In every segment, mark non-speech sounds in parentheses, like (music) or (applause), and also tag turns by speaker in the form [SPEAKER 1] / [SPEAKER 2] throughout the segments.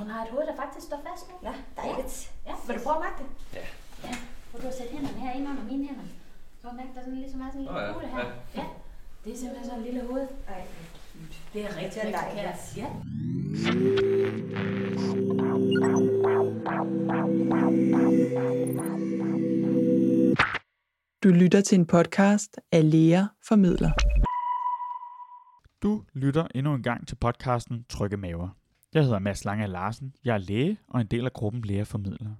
[SPEAKER 1] hun har et hoved, der faktisk står fast nu.
[SPEAKER 2] Ja, dejligt.
[SPEAKER 1] Ja, vil du prøve at mærke det?
[SPEAKER 3] Ja.
[SPEAKER 1] Ja, hvor du har sat hænderne her ind under mine hænder. Så kan du mærke, der sådan ligesom er sådan en lille
[SPEAKER 3] ja,
[SPEAKER 1] kugle her.
[SPEAKER 3] ja.
[SPEAKER 1] ja. Det er simpelthen sådan en lille hoved.
[SPEAKER 2] Ej,
[SPEAKER 1] Det er rigtig,
[SPEAKER 2] er dejligt.
[SPEAKER 1] Ja.
[SPEAKER 4] Du lytter til en podcast af Lea Formidler.
[SPEAKER 5] Du lytter endnu en gang til podcasten Trygge Maver. Jeg hedder Mads Lange Larsen, jeg er læge og en del af gruppen lægeformidlere.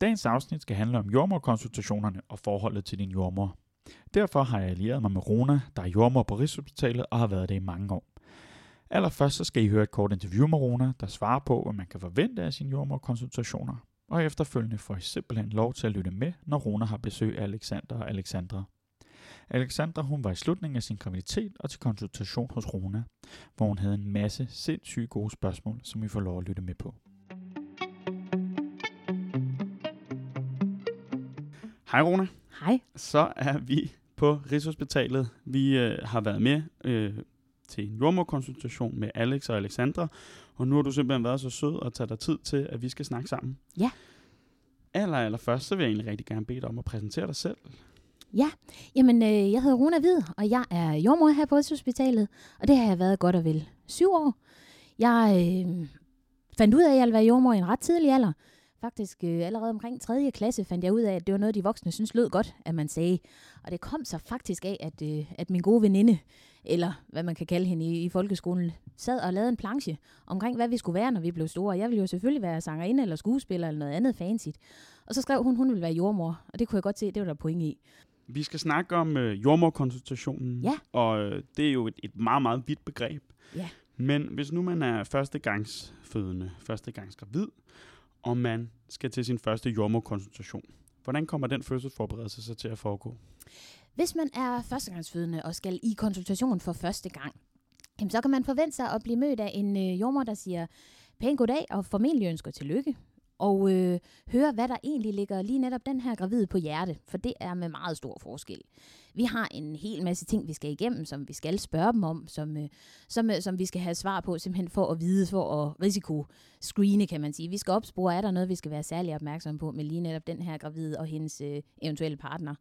[SPEAKER 5] Dagens afsnit skal handle om jordmorkonsultationerne og forholdet til din jordmor. Derfor har jeg allieret mig med Rona, der er jordmor på Rigshospitalet og har været det i mange år. Allerførst så skal I høre et kort interview med Rona, der svarer på, hvad man kan forvente af sine jordmorkonsultationer. Og efterfølgende får I simpelthen lov til at lytte med, når Rona har besøg af Alexander og Alexandra. Alexandra hun var i slutningen af sin graviditet og til konsultation hos Rona, hvor hun havde en masse sindssygt gode spørgsmål, som vi får lov at lytte med på. Hej Rona,
[SPEAKER 6] Hej.
[SPEAKER 5] så er vi på Rigshospitalet. Vi øh, har været med øh, til en jordmorkonsultation med Alex og Alexandra, og nu har du simpelthen været så sød at tage dig tid til, at vi skal snakke sammen.
[SPEAKER 6] Ja.
[SPEAKER 5] Aller, aller først, så vil jeg egentlig rigtig gerne bede dig om at præsentere dig selv.
[SPEAKER 6] Ja, Jamen, øh, jeg hedder Runa Hvid, og jeg er jordmor her på Rigshospitalet, og det har jeg været godt og vel syv år. Jeg øh, fandt ud af, at jeg ville være jordmor i en ret tidlig alder. Faktisk øh, allerede omkring 3. klasse fandt jeg ud af, at det var noget, de voksne synes lød godt, at man sagde. Og det kom så faktisk af, at, øh, at min gode veninde, eller hvad man kan kalde hende i, i folkeskolen, sad og lavede en planche omkring, hvad vi skulle være, når vi blev store. Jeg ville jo selvfølgelig være sangerinde eller skuespiller eller noget andet fancy. Og så skrev hun, hun ville være jordmor, og det kunne jeg godt se, det var der point i.
[SPEAKER 5] Vi skal snakke om øh, jordmorkonsultationen,
[SPEAKER 6] Ja.
[SPEAKER 5] og øh, det er jo et, et meget, meget vidt begreb.
[SPEAKER 6] Ja.
[SPEAKER 5] Men hvis nu man er førstegangsfødende, førstegangsgravid, og man skal til sin første jordmorkonsultation, hvordan kommer den fødselsforberedelse så til at foregå?
[SPEAKER 6] Hvis man er førstegangsfødende og skal i konsultation for første gang, jamen, så kan man forvente sig at blive mødt af en øh, jordmor, der siger pæn goddag og formentlig ønsker tillykke. Og øh, høre, hvad der egentlig ligger lige netop den her gravide på hjerte, for det er med meget stor forskel. Vi har en hel masse ting, vi skal igennem, som vi skal spørge dem om, som, øh, som, øh, som vi skal have svar på, simpelthen for at vide, for at risikoscreene, kan man sige. Vi skal opspore, er der noget, vi skal være særlig opmærksom på med lige netop den her gravide og hendes øh, eventuelle partner.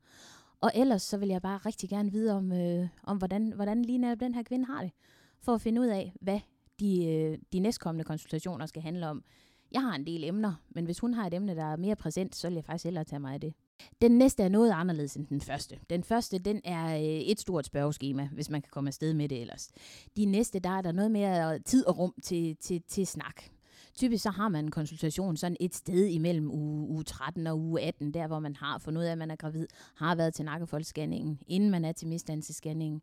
[SPEAKER 6] Og ellers så vil jeg bare rigtig gerne vide om, øh, om hvordan, hvordan lige netop den her kvinde har det, for at finde ud af, hvad de, øh, de næstkommende konsultationer skal handle om. Jeg har en del emner, men hvis hun har et emne, der er mere præsent, så vil jeg faktisk hellere tage mig af det. Den næste er noget anderledes end den første. Den første, den er øh, et stort spørgeskema, hvis man kan komme afsted med det ellers. De næste, der er der noget mere tid og rum til, til, til snak. Typisk så har man en konsultation sådan et sted imellem uge, uge 13 og uge 18, der hvor man har fundet ud af, at man er gravid, har været til nakkefoldsscanningen, inden man er til misdannelsesscanningen.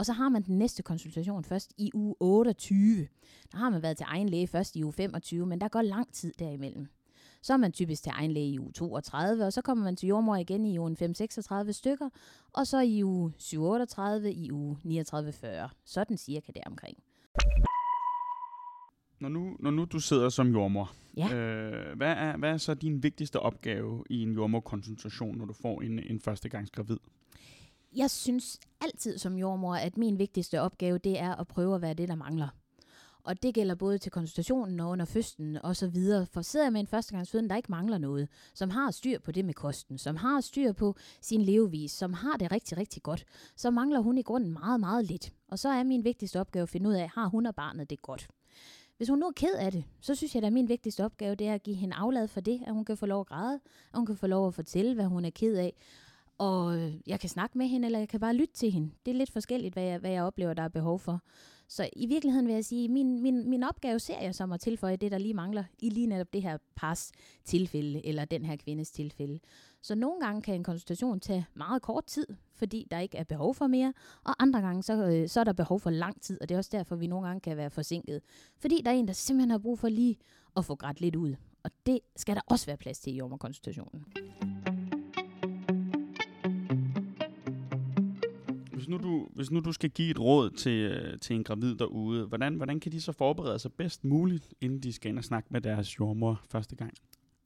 [SPEAKER 6] Og så har man den næste konsultation først i uge 28. Der har man været til egen læge først i uge 25, men der går lang tid derimellem. Så er man typisk til egen læge i uge 32, og så kommer man til jordmor igen i ugen 5-36 stykker, og så i uge 7-38, i uge 39-40. Sådan cirka der omkring.
[SPEAKER 5] Når nu, når nu du sidder som jordmor,
[SPEAKER 6] Ja.
[SPEAKER 5] øh, hvad, er, hvad er så din vigtigste opgave i en jordmorkonsultation, når du får en, en førstegangsgravid?
[SPEAKER 6] Jeg synes altid som jordmor, at min vigtigste opgave, det er at prøve at være det, der mangler. Og det gælder både til konsultationen og under fødslen og så videre. For sidder jeg med en førstegangsfødende, der ikke mangler noget, som har styr på det med kosten, som har styr på sin levevis, som har det rigtig, rigtig godt, så mangler hun i grunden meget, meget lidt. Og så er min vigtigste opgave at finde ud af, har hun og barnet det godt. Hvis hun nu er ked af det, så synes jeg, at min vigtigste opgave, det er at give hende aflad for det, at hun kan få lov at græde, at hun kan få lov at fortælle, hvad hun er ked af, og jeg kan snakke med hende, eller jeg kan bare lytte til hende. Det er lidt forskelligt, hvad jeg, hvad jeg oplever, der er behov for. Så i virkeligheden vil jeg sige, at min, min, min opgave ser jeg som at tilføje det, der lige mangler i lige netop det her pars tilfælde, eller den her kvindes tilfælde. Så nogle gange kan en konsultation tage meget kort tid, fordi der ikke er behov for mere, og andre gange så, øh, så er der behov for lang tid, og det er også derfor, vi nogle gange kan være forsinket. Fordi der er en, der simpelthen har brug for lige at få grædt lidt ud. Og det skal der også være plads til i jordmorkonsultationen.
[SPEAKER 5] konsultationen nu du, hvis nu du skal give et råd til, øh, til en gravid derude, hvordan, hvordan kan de så forberede sig bedst muligt, inden de skal ind og snakke med deres jordmor første gang?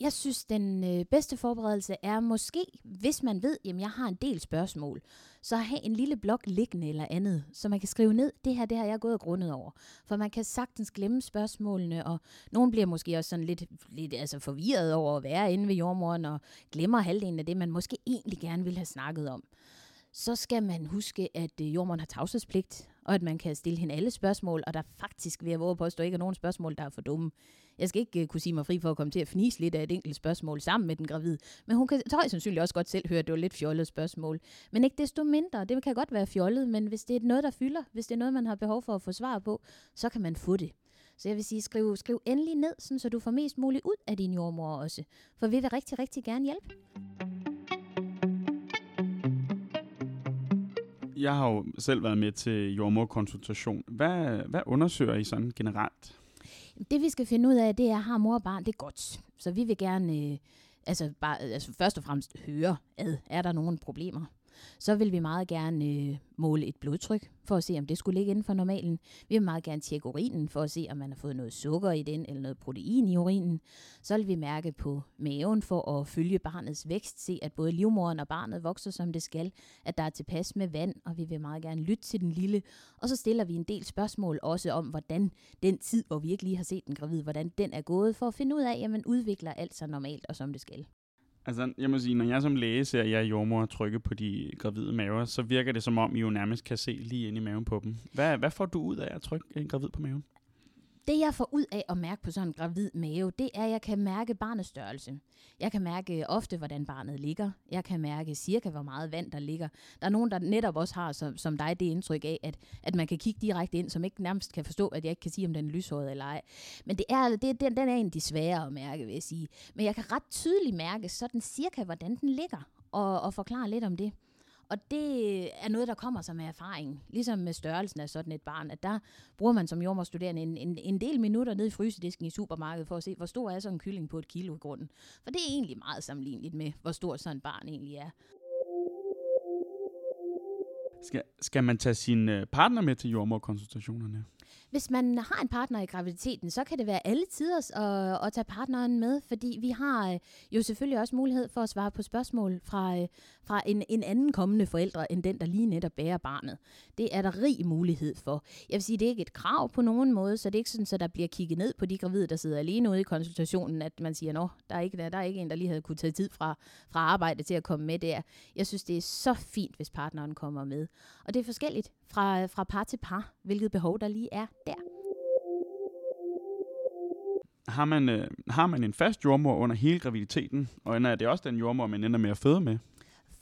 [SPEAKER 6] Jeg synes, den øh, bedste forberedelse er måske, hvis man ved, at jeg har en del spørgsmål, så have en lille blok liggende eller andet, så man kan skrive ned, det her, det har jeg gået og grundet over. For man kan sagtens glemme spørgsmålene, og nogen bliver måske også sådan lidt, lidt altså forvirret over at være inde ved jordmoren, og glemmer halvdelen af det, man måske egentlig gerne vil have snakket om. Så skal man huske, at øh, jordmoren har tavshedspligt, og at man kan stille hende alle spørgsmål, og der faktisk vil jeg våge på, at der ikke er nogen spørgsmål, der er for dumme. Jeg skal ikke øh, kunne sige mig fri for at komme til at fnise lidt af et enkelt spørgsmål sammen med den gravid, men hun kan højst sandsynligt også godt selv høre, at det var lidt fjollet spørgsmål. Men ikke desto mindre, det kan godt være fjollet, men hvis det er noget, der fylder, hvis det er noget, man har behov for at få svar på, så kan man få det. Så jeg vil sige, skriv, skriv endelig ned, sådan, så du får mest muligt ud af din jordmor også. For vi vil rigtig, rigtig gerne hjælpe.
[SPEAKER 5] Jeg har jo selv været med til jordmorkonsultation. Hvad, hvad undersøger I sådan generelt?
[SPEAKER 6] Det vi skal finde ud af, det er, har mor og barn det godt. Så vi vil gerne øh, altså, bare, altså først og fremmest høre, ad, er der nogle problemer? Så vil vi meget gerne øh, måle et blodtryk, for at se, om det skulle ligge inden for normalen. Vi vil meget gerne tjekke urinen, for at se, om man har fået noget sukker i den, eller noget protein i urinen. Så vil vi mærke på maven, for at følge barnets vækst, se, at både livmoderen og barnet vokser, som det skal, at der er tilpas med vand, og vi vil meget gerne lytte til den lille. Og så stiller vi en del spørgsmål også om, hvordan den tid, hvor vi ikke lige har set den gravid, hvordan den er gået, for at finde ud af, at man udvikler alt så normalt og som det skal.
[SPEAKER 5] Altså, jeg må sige, når jeg som læge ser jer jordmor trykke på de gravide maver, så virker det som om, I jo nærmest kan se lige ind i maven på dem. Hvad, hvad får du ud af at trykke en gravid på maven?
[SPEAKER 6] Det jeg får ud af at mærke på sådan en gravid mave, det er, at jeg kan mærke barnets størrelse. Jeg kan mærke øh, ofte, hvordan barnet ligger. Jeg kan mærke cirka, hvor meget vand der ligger. Der er nogen, der netop også har, som, som dig, det indtryk af, at, at man kan kigge direkte ind, som ikke nærmest kan forstå, at jeg ikke kan sige, om den er lyshåret eller ej. Men det er, det, den, den er en af de svære at mærke, vil jeg sige. Men jeg kan ret tydeligt mærke sådan cirka, hvordan den ligger, og, og forklare lidt om det. Og det er noget, der kommer sig med erfaring. Ligesom med størrelsen af sådan et barn, at der bruger man som jordmorstuderende en, en, en del minutter ned i frysedisken i supermarkedet for at se, hvor stor er sådan en kylling på et kilo i grunden. For det er egentlig meget sammenligneligt med, hvor stor sådan et barn egentlig er.
[SPEAKER 5] Skal, skal man tage sin øh, partner med til jordmorkonsultationerne?
[SPEAKER 6] Hvis man har en partner i graviditeten, så kan det være alle tider at, at tage partneren med, fordi vi har øh, jo selvfølgelig også mulighed for at svare på spørgsmål fra, øh, fra en, en anden kommende forældre, end den, der lige netop bærer barnet. Det er der rig mulighed for. Jeg vil sige, det er ikke et krav på nogen måde, så det er ikke sådan, at der bliver kigget ned på de gravide, der sidder alene ude i konsultationen, at man siger, at der er ikke, der, der er ikke en, der lige havde kunne tage tid fra, fra arbejde til at komme med der. Jeg synes, det er så fint, hvis partneren kommer med. Og det er forskelligt fra, fra par til par, hvilket behov der lige er
[SPEAKER 5] har man, øh, har man en fast jordmor under hele graviditeten, og er det også den jordmor, man ender med at føde med?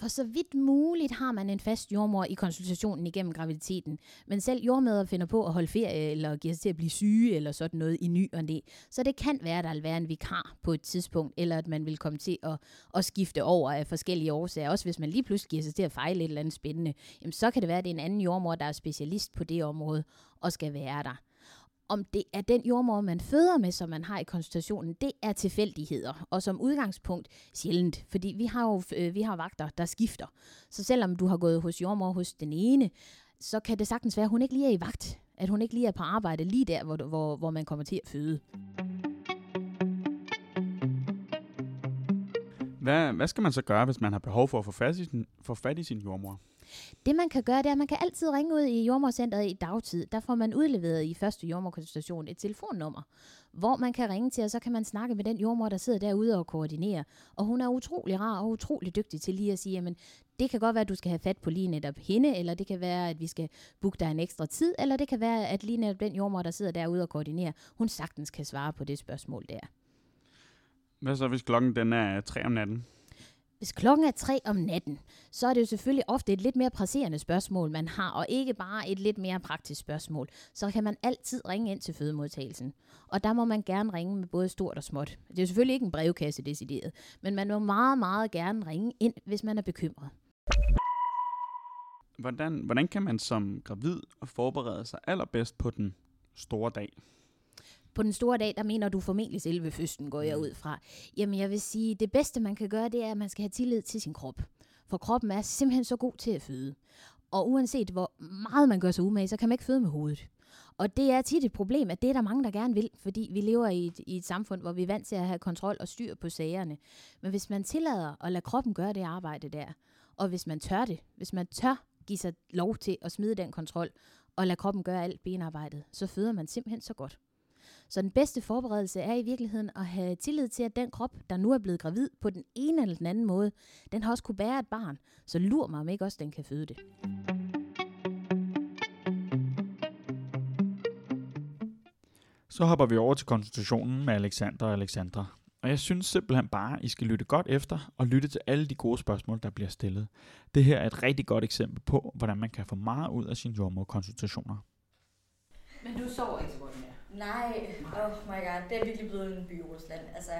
[SPEAKER 6] For så vidt muligt har man en fast jordmor i konsultationen igennem graviditeten. Men selv jordmøder finder på at holde ferie, eller giver sig til at blive syge, eller sådan noget i ny og næ. Så det kan være, at der vil være en vikar på et tidspunkt, eller at man vil komme til at, at skifte over af forskellige årsager. Også hvis man lige pludselig giver sig til at fejle et eller andet spændende, jamen så kan det være, at det er en anden jordmor, der er specialist på det område, og skal være der om det er den jordmor, man føder med, som man har i konsultationen, det er tilfældigheder. Og som udgangspunkt sjældent, fordi vi har jo øh, vi har vagter, der skifter. Så selvom du har gået hos jordmor hos den ene, så kan det sagtens være, at hun ikke lige er i vagt. At hun ikke lige er på arbejde lige der, hvor, hvor, hvor man kommer til at føde.
[SPEAKER 5] Hvad, hvad skal man så gøre, hvis man har behov for at få fat i sin, få fat i sin jordmor?
[SPEAKER 6] Det man kan gøre, det er, at man kan altid ringe ud i jordmorcenteret i dagtid. Der får man udleveret i første jordmorkonsultation et telefonnummer, hvor man kan ringe til, og så kan man snakke med den jordmor, der sidder derude og koordinerer. Og hun er utrolig rar og utrolig dygtig til lige at sige, jamen det kan godt være, at du skal have fat på lige netop hende, eller det kan være, at vi skal booke dig en ekstra tid, eller det kan være, at lige netop den jordmor, der sidder derude og koordinerer, hun sagtens kan svare på det spørgsmål der.
[SPEAKER 5] Hvad så, hvis klokken den er 3 om natten?
[SPEAKER 6] Hvis klokken er 3 om natten, så er det jo selvfølgelig ofte et lidt mere presserende spørgsmål, man har, og ikke bare et lidt mere praktisk spørgsmål. Så kan man altid ringe ind til fødemodtagelsen. Og der må man gerne ringe med både stort og småt. Det er jo selvfølgelig ikke en brevkasse decideret, men man må meget, meget gerne ringe ind, hvis man er bekymret.
[SPEAKER 5] Hvordan, hvordan kan man som gravid forberede sig allerbedst på den store dag?
[SPEAKER 6] På den store dag, der mener du formentlig selve fødslen, går jeg mm. ud fra. Jamen jeg vil sige, det bedste man kan gøre, det er, at man skal have tillid til sin krop. For kroppen er simpelthen så god til at føde. Og uanset hvor meget man gør sig umage, så kan man ikke føde med hovedet. Og det er tit et problem, at det er der mange, der gerne vil, fordi vi lever i et, i et samfund, hvor vi er vant til at have kontrol og styr på sagerne. Men hvis man tillader at lade kroppen gøre det arbejde der, og hvis man tør det, hvis man tør give sig lov til at smide den kontrol, og lade kroppen gøre alt benarbejdet, så føder man simpelthen så godt. Så den bedste forberedelse er i virkeligheden at have tillid til, at den krop, der nu er blevet gravid på den ene eller den anden måde, den har også kunne bære et barn. Så lur mig, om ikke også den kan føde det.
[SPEAKER 5] Så hopper vi over til konsultationen med Alexander og Alexandra. Og jeg synes simpelthen bare, at I skal lytte godt efter og lytte til alle de gode spørgsmål, der bliver stillet. Det her er et rigtig godt eksempel på, hvordan man kan få meget ud af sine jordmorkonsultationer.
[SPEAKER 6] Men du sover ikke så godt mere.
[SPEAKER 2] Nej, oh my god, det er virkelig blevet en by i Rusland. Altså,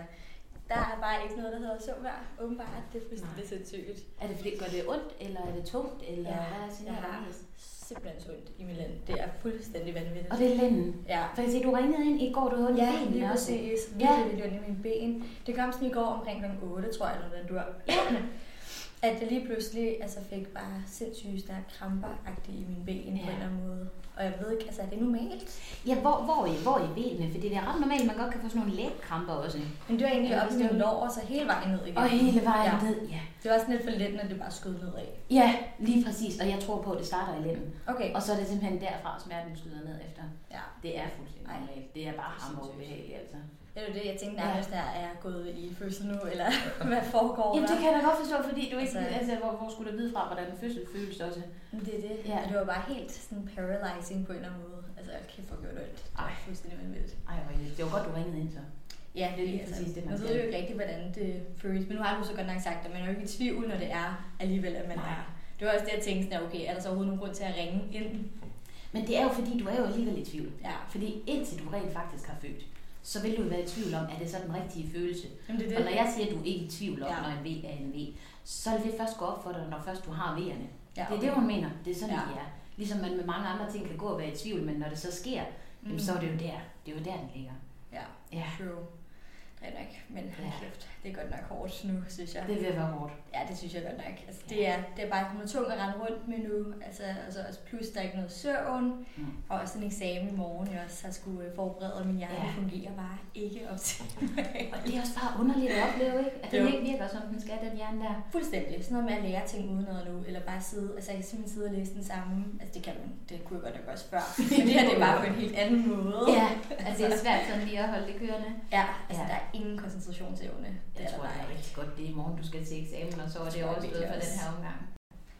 [SPEAKER 2] der er bare ikke noget, der hedder søvnvær, åbenbart. Det er fuldstændig sindssygt.
[SPEAKER 6] Er det fordi, gør det ondt, eller er det tungt, eller
[SPEAKER 2] Ja,
[SPEAKER 6] hvad er
[SPEAKER 2] jeg har simpelthen så ondt i min lænd. Det er fuldstændig vanvittigt.
[SPEAKER 6] Og det er lænden.
[SPEAKER 2] Ja.
[SPEAKER 6] For jeg se, du ringede ind i går, du havde ondt i
[SPEAKER 2] Ja,
[SPEAKER 6] benene
[SPEAKER 2] lige
[SPEAKER 6] også.
[SPEAKER 2] præcis.
[SPEAKER 6] Ja.
[SPEAKER 2] Virkelig, virkelig ondt i mine ben. Det kom sådan i går omkring kl. 8, tror jeg, eller den dør. At jeg lige pludselig altså, fik bare sindssygt stærke kramper i mine ben ja. på en eller anden måde. Og jeg ved ikke, altså er det normalt?
[SPEAKER 6] Ja, hvor, hvor, i, hvor i benene? For det er ret normalt, man godt kan få sådan nogle lægkramper også.
[SPEAKER 2] Men det var egentlig
[SPEAKER 6] Ja,
[SPEAKER 2] op
[SPEAKER 6] er
[SPEAKER 2] mine lår, så hele vejen ned igen.
[SPEAKER 6] Og hele vejen
[SPEAKER 2] ja.
[SPEAKER 6] ned, ja.
[SPEAKER 2] Det var sådan lidt for let, når det bare skød nedad.
[SPEAKER 6] Ja, lige præcis. Og jeg tror på, at det starter i lænden.
[SPEAKER 2] Okay.
[SPEAKER 6] Og så er det simpelthen derfra, smerten skyder ned efter.
[SPEAKER 2] Ja.
[SPEAKER 6] Det er fuldstændig normalt. Det er bare
[SPEAKER 2] er
[SPEAKER 6] hammer ubehageligt, altså.
[SPEAKER 2] Det er jo det, jeg tænkte nærmest, der er gået i fødsel nu, eller (laughs) hvad foregår
[SPEAKER 6] Jamen, det kan jeg da godt forstå, fordi du ikke...
[SPEAKER 2] Altså-
[SPEAKER 6] Altså, hvor, hvor skulle du vide fra, hvordan en fødsel føles også?
[SPEAKER 2] Det er det.
[SPEAKER 6] Ja.
[SPEAKER 2] Og det var bare helt sådan paralyzing på en eller anden måde. Altså, kæft for gjort ondt. Det var fuldstændig vanvittigt.
[SPEAKER 6] Ej, hvor det var godt, du ringede ind så.
[SPEAKER 2] Ja,
[SPEAKER 6] Det er lige præcis det, man
[SPEAKER 2] Man ved jo ikke rigtigt, hvordan det føles. Men nu har du så godt nok sagt, at man er jo ikke i tvivl, når det er alligevel, at man
[SPEAKER 6] Nej.
[SPEAKER 2] er. Det var også det, jeg tænkte, sådan, okay, er der så overhovedet nogen grund til at ringe ind?
[SPEAKER 6] Men det er jo fordi, du er jo alligevel i tvivl.
[SPEAKER 2] Ja.
[SPEAKER 6] Fordi indtil du rent faktisk har født, så vil du være i tvivl om, er det så den rigtige følelse?
[SPEAKER 2] Jamen, det er
[SPEAKER 6] Og
[SPEAKER 2] det.
[SPEAKER 6] når jeg siger, at du er ikke i tvivl om, ja. Når en V er en V, så vil det først gå op for dig, når først du har V'erne.
[SPEAKER 2] Ja,
[SPEAKER 6] Det er det, hun mener. Det er sådan,
[SPEAKER 2] Ja.
[SPEAKER 6] ja. det er. Ligesom man med mange andre ting kan gå og være i tvivl, men når det så sker, mm. jamen, så er det jo der. Det er jo der, den ligger.
[SPEAKER 2] Ja,
[SPEAKER 6] Ja,
[SPEAKER 2] true. Er nok, men
[SPEAKER 6] Ja.
[SPEAKER 2] kæft, det er godt nok hårdt nu, synes jeg.
[SPEAKER 6] det vil være hårdt.
[SPEAKER 2] Ja, det synes jeg godt nok. Altså, det, er, det er bare noget tungt at rende rundt med nu. Altså, altså også plus, der er ikke noget søvn.
[SPEAKER 6] Mm.
[SPEAKER 2] Og også en eksamen i morgen, jeg også har skulle øh, forberede, og min hjerne
[SPEAKER 6] Ja.
[SPEAKER 2] ja. fungerer bare ikke op til.
[SPEAKER 6] Og (laughs) det er også bare underligt at opleve, ikke? At den ikke virker, som den skal, den hjerne der.
[SPEAKER 2] Fuldstændig. Sådan noget med at lære ting uden noget nu, eller bare sidde, altså jeg simpelthen sidde og læse den samme, altså det kan man, det kunne jeg godt nok også før. (laughs) Men det her, det er bare på en helt anden måde.
[SPEAKER 6] Ja, altså det er svært sådan lige at holde det kørende.
[SPEAKER 2] Ja, altså
[SPEAKER 6] Ja.
[SPEAKER 2] der er ingen koncentrationsevne. Det
[SPEAKER 6] Jeg
[SPEAKER 2] er
[SPEAKER 6] tror, det er rigtig godt, det er i morgen, du skal til eksamen, og så er
[SPEAKER 2] Det
[SPEAKER 6] det overstået for den her omgang.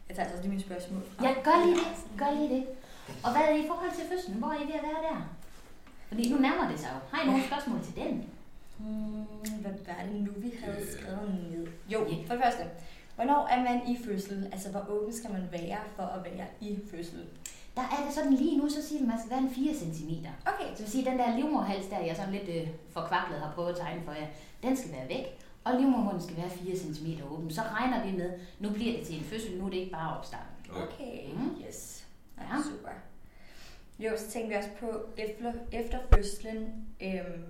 [SPEAKER 2] Jeg tager altså også lige mine spørgsmål.
[SPEAKER 6] Ja, gør lige det. Gør lige det. Og hvad er det i forhold til fødslen? Hvor er I ved at være der? Fordi nu nærmer det sig jo. Har I nogle spørgsmål til den?
[SPEAKER 2] Hmm, hvad var det nu, vi havde skrevet ned? Jo,
[SPEAKER 6] Ja.
[SPEAKER 2] for det første. Hvornår er man i fødsel? Altså, hvor åben skal man være for at være i fødsel?
[SPEAKER 6] Der er det sådan lige nu, så siger vi, at man skal være en 4 cm.
[SPEAKER 2] Okay.
[SPEAKER 6] Så vil sige, den der livmorhals der, jeg sådan lidt øh, forkvaklet har prøvet at tegne for jer, den skal være væk. Og livmormunden skal være 4 cm åben. Så regner vi med, nu bliver det til en fødsel, nu er det ikke bare opstarten.
[SPEAKER 2] Okay,
[SPEAKER 6] Mhm.
[SPEAKER 2] yes.
[SPEAKER 6] Ja.
[SPEAKER 2] Ja. Super. Jo, så tænker vi også på efter, efter fødslen. Øhm,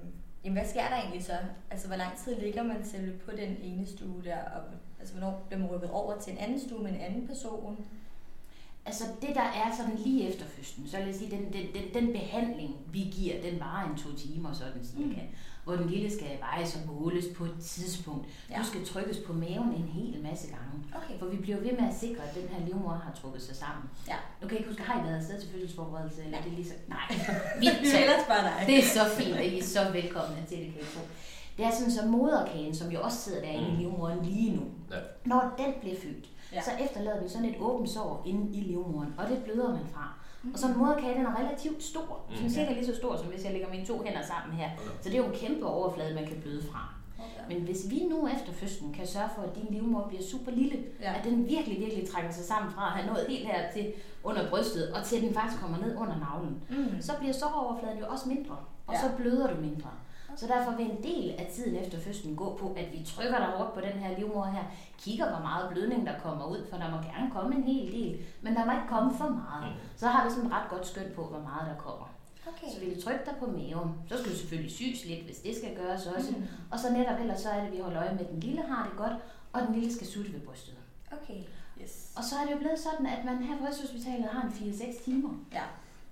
[SPEAKER 2] jamen, hvad sker der egentlig så? Altså, hvor lang tid ligger man selv på den ene stue der? Og, altså, hvornår bliver man rykket over til en anden stue med en anden person?
[SPEAKER 6] Altså det, der er sådan lige efter fødslen, så vil jeg sige, den, den, den, den behandling, vi giver, den varer en to timer sådan cirka. Mm. Hvor den lille skal vejes og måles på et tidspunkt. Ja. Du skal trykkes på maven en hel masse gange.
[SPEAKER 2] Okay.
[SPEAKER 6] For vi bliver ved med at sikre, at den her livmor har trukket sig sammen.
[SPEAKER 2] Ja.
[SPEAKER 6] Nu kan jeg ikke huske, har I været afsted til fødselsforberedelse? Eller
[SPEAKER 2] Nej.
[SPEAKER 6] er det lige så... Nej. (laughs)
[SPEAKER 2] Vi ellers bare dig.
[SPEAKER 6] Det er så fint, og I er så velkomne til det, kan tro. Det er sådan, så moderkagen, som jo også sidder derinde i livmoderen lige nu,
[SPEAKER 3] Ja.
[SPEAKER 6] når den bliver født, ja. Så efterlader den sådan et åbent sår inde i livmoderen, og det bløder man fra. Og så en moderkage, den er relativt stor.
[SPEAKER 3] Mm.
[SPEAKER 6] Sådan cirka lige så stor, som hvis jeg lægger mine to hænder sammen her. Så det er jo en kæmpe overflade, man kan bløde fra. Men hvis vi nu efter fødslen kan sørge for, at din livmor bliver super lille, ja.
[SPEAKER 2] Ja.
[SPEAKER 6] at den virkelig, virkelig trækker sig sammen fra at have nået helt her til under brystet, og til at den faktisk kommer ned under navlen,
[SPEAKER 2] Mm.
[SPEAKER 6] så bliver såroverfladen jo også mindre, og
[SPEAKER 2] Ja.
[SPEAKER 6] så bløder du mindre. Så derfor vil en del af tiden efter fødslen gå på, at vi trykker dig hårdt på den her livmor her, kigger, hvor meget blødning der kommer ud, for der må gerne komme en hel del, men der må ikke komme for meget. Så har vi sådan et ret godt skøn på, hvor meget der kommer.
[SPEAKER 2] Okay.
[SPEAKER 6] Så vil du trykke dig på maven. Så skal du selvfølgelig syes lidt, hvis det skal gøres også.
[SPEAKER 2] Mm.
[SPEAKER 6] Og så netop ellers så er det, at vi holder øje med, at den lille har det godt, og den lille skal sutte ved brystet.
[SPEAKER 2] Okay. Yes.
[SPEAKER 6] Og så er det jo blevet sådan, at man her på Rigshospitalet har en 4-6 timer.
[SPEAKER 2] Ja.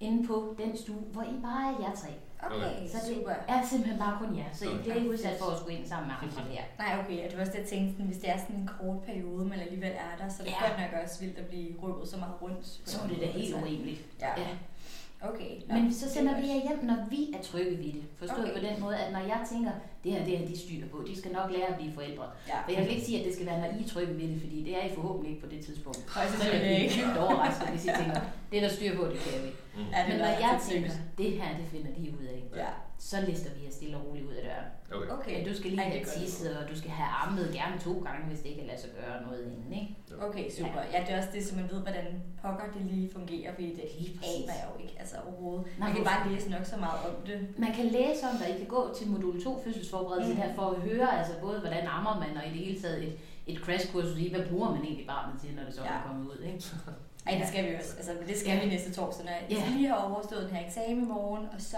[SPEAKER 6] inde på den stue, hvor I bare er jer tre.
[SPEAKER 2] Okay,
[SPEAKER 6] Så det
[SPEAKER 2] super.
[SPEAKER 6] er simpelthen bare kun jer, så I
[SPEAKER 3] Okay.
[SPEAKER 6] bliver ikke udsat for at skulle ind sammen med andre (laughs) her.
[SPEAKER 2] Nej, okay, og det var også det, jeg tænkte, sådan, hvis det er sådan en kort periode, man alligevel er der, så er det
[SPEAKER 6] Ja.
[SPEAKER 2] godt nok også vildt at blive rykket så meget rundt.
[SPEAKER 6] Så er det da
[SPEAKER 2] måde,
[SPEAKER 6] helt urimeligt.
[SPEAKER 2] Ja.
[SPEAKER 6] Ja.
[SPEAKER 2] Okay. nå,
[SPEAKER 6] Men så sender
[SPEAKER 2] er
[SPEAKER 6] vi jer hjem, når vi er trygge ved det. Forstået
[SPEAKER 2] Okay.
[SPEAKER 6] på den måde, at når jeg tænker, det her, det her, de styrer på, de skal nok lære at blive forældre.
[SPEAKER 2] Ja.
[SPEAKER 6] For jeg vil ikke sige, at det skal være, når I er trygge ved det, fordi det er I forhåbentlig ikke på det tidspunkt.
[SPEAKER 2] Højst
[SPEAKER 6] Så er jeg
[SPEAKER 2] ikke.
[SPEAKER 6] dybt overrasket, hvis I tænker, det er der styr på, det kan vi.
[SPEAKER 3] Mm.
[SPEAKER 2] Ja, det
[SPEAKER 6] Men
[SPEAKER 2] er
[SPEAKER 6] når jeg tænker, det her, det finder de ud af,
[SPEAKER 2] Ja.
[SPEAKER 6] Så lister vi jer stille og roligt ud af døren.
[SPEAKER 3] Okay.
[SPEAKER 2] Okay.
[SPEAKER 6] Men du skal lige
[SPEAKER 2] Ej,
[SPEAKER 6] have tisset, og du skal have armet gerne to gange, hvis det ikke kan lade sig gøre noget inden, ikke?
[SPEAKER 2] Okay, super. Ja, det er også det, så man ved, hvordan pokker det lige fungerer, fordi det
[SPEAKER 6] Lige
[SPEAKER 2] aner jeg jo ikke altså overhovedet.
[SPEAKER 6] Nej,
[SPEAKER 2] Man kan bare læse nok så meget om det.
[SPEAKER 6] Man kan læse om det, I kan gå til modul 2 fødselsforberedelse
[SPEAKER 2] Mm.
[SPEAKER 6] her for at høre, altså både hvordan ammer man, og i det hele taget et, et crashkursus i, hvad bruger man egentlig barnet til, når det så
[SPEAKER 2] Ja.
[SPEAKER 6] er kommet ud, ikke?
[SPEAKER 2] Ej, det skal vi også. Altså, det skal vi næste torsdag, når jeg
[SPEAKER 6] Ja.
[SPEAKER 2] lige har overstået den her eksamen i morgen, og så